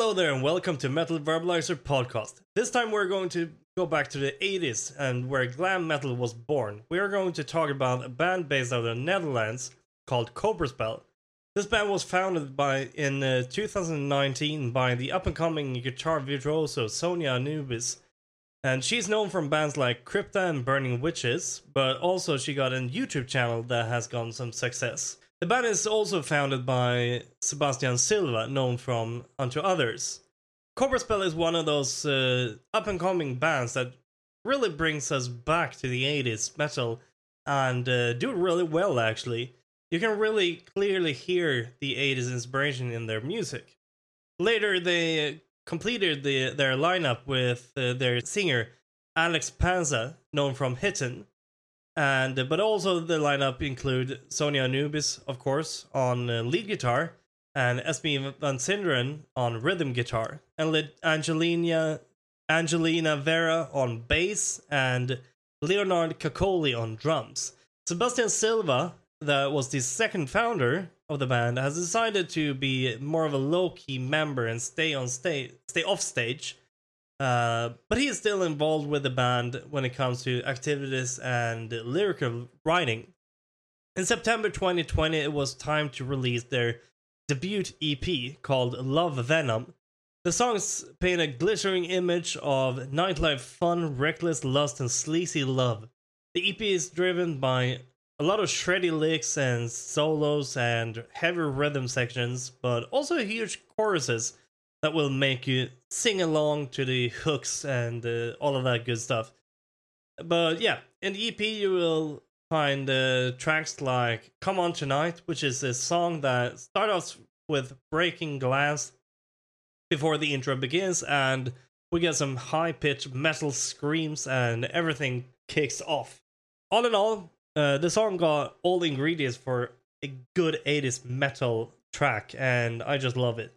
Hello there, and welcome to Metal Verbalizer Podcast. This time we're going to go back to the 80s and where glam metal was born. We are going to talk about a band based out of the Netherlands called Cobra Spell. This band was founded by in uh, 2019 by the up and coming guitar virtuoso Sonia Anubis. And she's known from bands like Crypta and Burning Witches, but also she got a YouTube channel that has gotten some success. The band is also founded by Sebastian Silva, known from Unto Others. Cobra Spell is one of those uh, up and coming bands that really brings us back to the 80s metal and uh, do really well, actually. You can really clearly hear the 80s inspiration in their music. Later, they completed the, their lineup with uh, their singer Alex Panza, known from Hitten, and but also the lineup include Sonia Anubis, of course, on uh, lead guitar, and Esme Van Sinderen on rhythm guitar, and Angelina Angelina Vera on bass, and Leonard Cacoli on drums. Sebastian Silva, that was the second founder of the band, has decided to be more of a low key member and stay on stage, stay off stage uh, but he is still involved with the band when it comes to activities and lyrical writing. In September 2020, it was time to release their debut EP called Love Venom. The songs paint a glittering image of nightlife fun, reckless lust, and sleazy love. The EP is driven by a lot of shreddy licks and solos and heavy rhythm sections, but also huge choruses that will make you sing along to the hooks and uh, all of that good stuff. But yeah, in the EP you will find uh, tracks like "Come On Tonight," which is a song that starts off with breaking glass before the intro begins, and we get some high-pitched metal screams, and everything kicks off. All in all, uh, the song got all the ingredients for a good 80s metal track, and I just love it.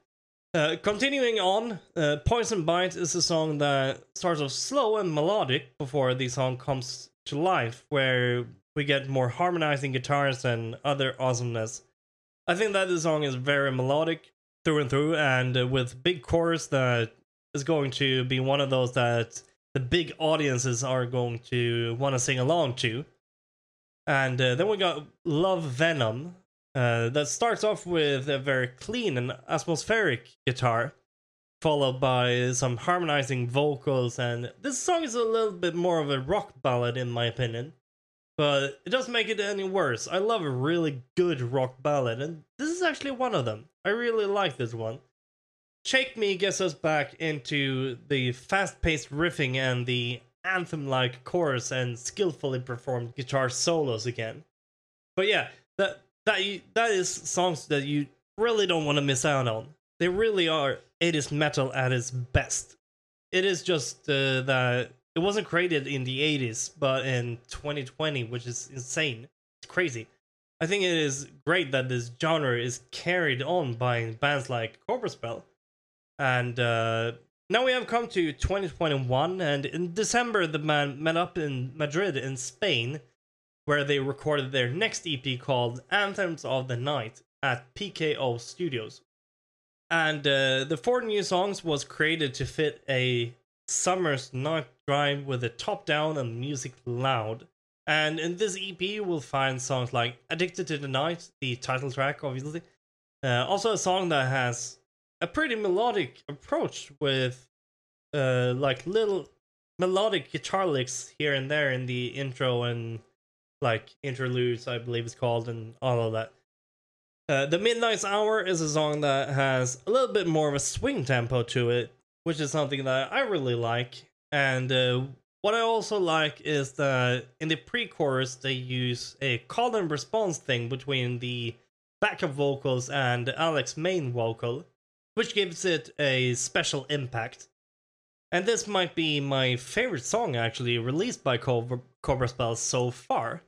Uh, continuing on, uh, Poison Bite is a song that starts off slow and melodic before the song comes to life, where we get more harmonizing guitars and other awesomeness. I think that the song is very melodic through and through, and uh, with big chorus that is going to be one of those that the big audiences are going to want to sing along to. And uh, then we got Love Venom, uh, that starts off with a very clean and atmospheric guitar, followed by some harmonizing vocals. And this song is a little bit more of a rock ballad, in my opinion, but it doesn't make it any worse. I love a really good rock ballad, and this is actually one of them. I really like this one. Shake Me gets us back into the fast paced riffing and the anthem like chorus and skillfully performed guitar solos again. But yeah, that that you, that is songs that you really don't want to miss out on. They really are. It is metal at its best. It is just uh, that it wasn't created in the 80s, but in 2020, which is insane. It's crazy. I think it is great that this genre is carried on by bands like Cobra Spell. And uh, now we have come to 2021, and in December, the band met up in Madrid, in Spain, where they recorded their next EP called Anthems of the Night at PKO Studios. And uh, the four new songs was created to fit a summer's night drive with the top down and music loud. And in this EP, you will find songs like Addicted to the Night, the title track, obviously. Uh, also, a song that has a pretty melodic approach with uh, like little melodic guitar licks here and there in the intro and like interludes, I believe it's called, and all of that. Uh, the Midnight's Hour is a song that has a little bit more of a swing tempo to it, which is something that I really like. And uh, what I also like is that in the pre chorus, they use a call and response thing between the backup vocals and Alex's main vocal, which gives it a special impact. And this might be my favorite song actually released by Cobra, Cobra Spell so far.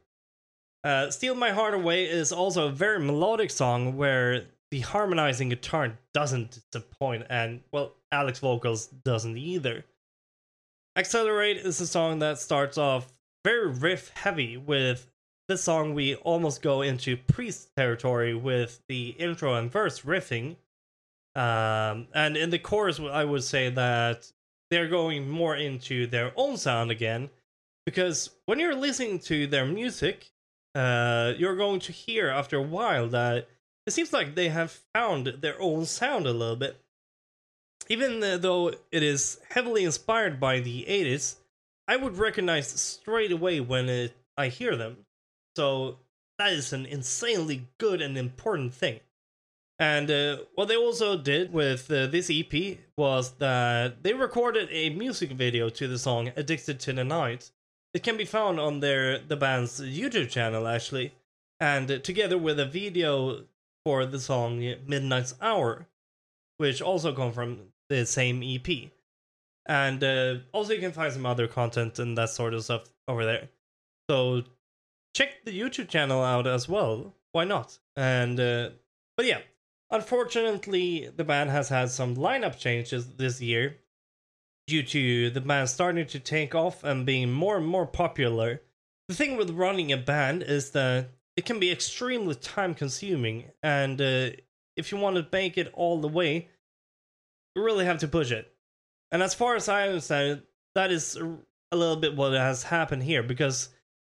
Uh, Steal My Heart Away is also a very melodic song where the harmonizing guitar doesn't disappoint, and well, Alex vocals doesn't either. Accelerate is a song that starts off very riff heavy. With this song, we almost go into priest territory with the intro and verse riffing. Um, and in the chorus, I would say that they're going more into their own sound again, because when you're listening to their music, uh, you're going to hear after a while that it seems like they have found their own sound a little bit. Even though it is heavily inspired by the 80s, I would recognize straight away when it, I hear them. So that is an insanely good and important thing. And uh, what they also did with uh, this EP was that they recorded a music video to the song "Addicted to the Night." It can be found on their the band's YouTube channel actually, and together with a video for the song "Midnight's Hour," which also come from the same EP. And uh, also, you can find some other content and that sort of stuff over there. So check the YouTube channel out as well. Why not? And uh, but yeah, Unfortunately, the band has had some lineup changes this year due to the band starting to take off and being more and more popular. The thing with running a band is that it can be extremely time consuming, and uh, if you want to make it all the way, you really have to push it. And as far as I understand that is a little bit what has happened here because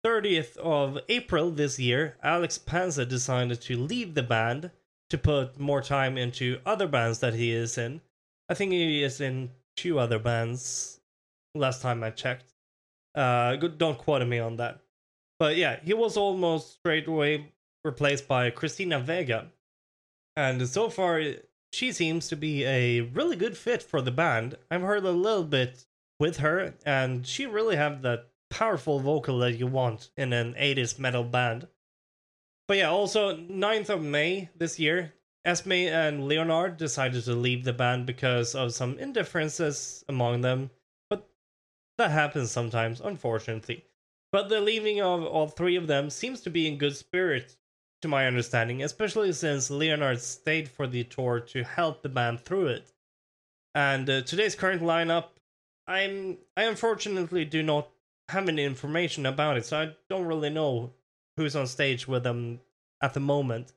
30th of April this year, Alex Panza decided to leave the band to put more time into other bands that he is in. I think he is in two other bands last time I checked. Uh, don't quote me on that. But yeah, he was almost straight away replaced by Christina Vega. And so far, she seems to be a really good fit for the band. I've heard a little bit with her, and she really have that powerful vocal that you want in an 80s metal band. But yeah, also 9th of May this year, Esme and Leonard decided to leave the band because of some indifferences among them. But that happens sometimes, unfortunately. But the leaving of all three of them seems to be in good spirits, to my understanding, especially since Leonard stayed for the tour to help the band through it. And uh, today's current lineup, I'm I unfortunately do not have any information about it, so I don't really know who's on stage with them at the moment.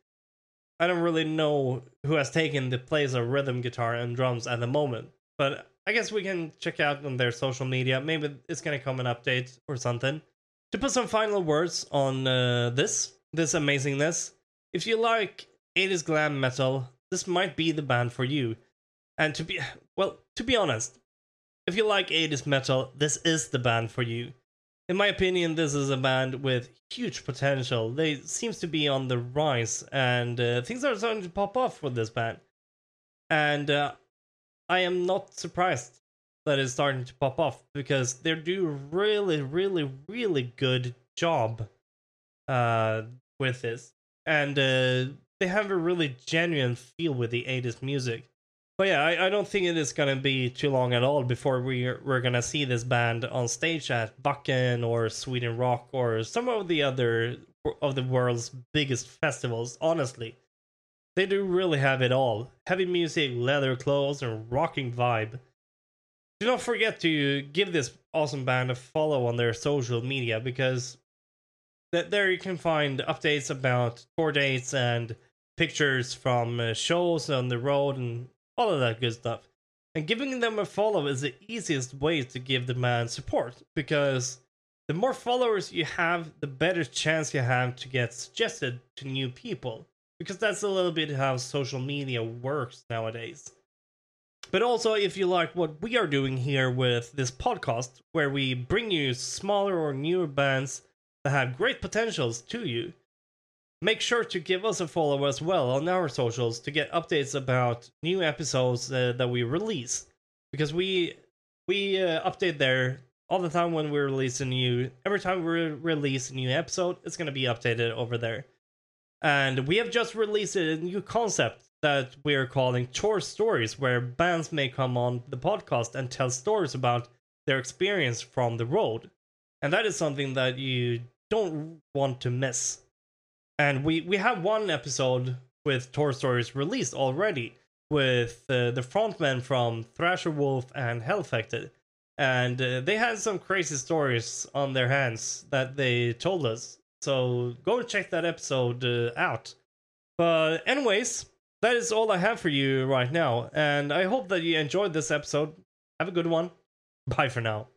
I don't really know who has taken the place of rhythm guitar and drums at the moment, but I guess we can check out on their social media. Maybe it's gonna come an update or something. To put some final words on uh, this, this amazingness, if you like 80s glam metal, this might be the band for you. And to be, well, to be honest, if you like 80s metal, this is the band for you in my opinion, this is a band with huge potential. They seems to be on the rise, and uh, things are starting to pop off with this band. And uh, I am not surprised that it's starting to pop off because they do really, really, really good job uh, with this, and uh, they have a really genuine feel with the 80s music. But yeah, I, I don't think it is gonna be too long at all before we we're gonna see this band on stage at Wacken or Sweden Rock or some of the other of the world's biggest festivals. Honestly, they do really have it all: heavy music, leather clothes, and rocking vibe. Do not forget to give this awesome band a follow on their social media because that there you can find updates about tour dates and pictures from uh, shows on the road and all of that good stuff. And giving them a follow is the easiest way to give the man support because the more followers you have, the better chance you have to get suggested to new people. Because that's a little bit how social media works nowadays. But also, if you like what we are doing here with this podcast, where we bring you smaller or newer bands that have great potentials to you, Make sure to give us a follow as well on our socials to get updates about new episodes uh, that we release. Because we we uh, update there all the time when we release a new every time we release a new episode it's going to be updated over there. And we have just released a new concept that we're calling tour stories where bands may come on the podcast and tell stories about their experience from the road. And that is something that you don't want to miss and we we have one episode with tour stories released already with uh, the frontmen from Thrasher Wolf and Hellfected. And uh, they had some crazy stories on their hands that they told us. So go check that episode uh, out. But, anyways, that is all I have for you right now, and I hope that you enjoyed this episode. Have a good one. Bye for now.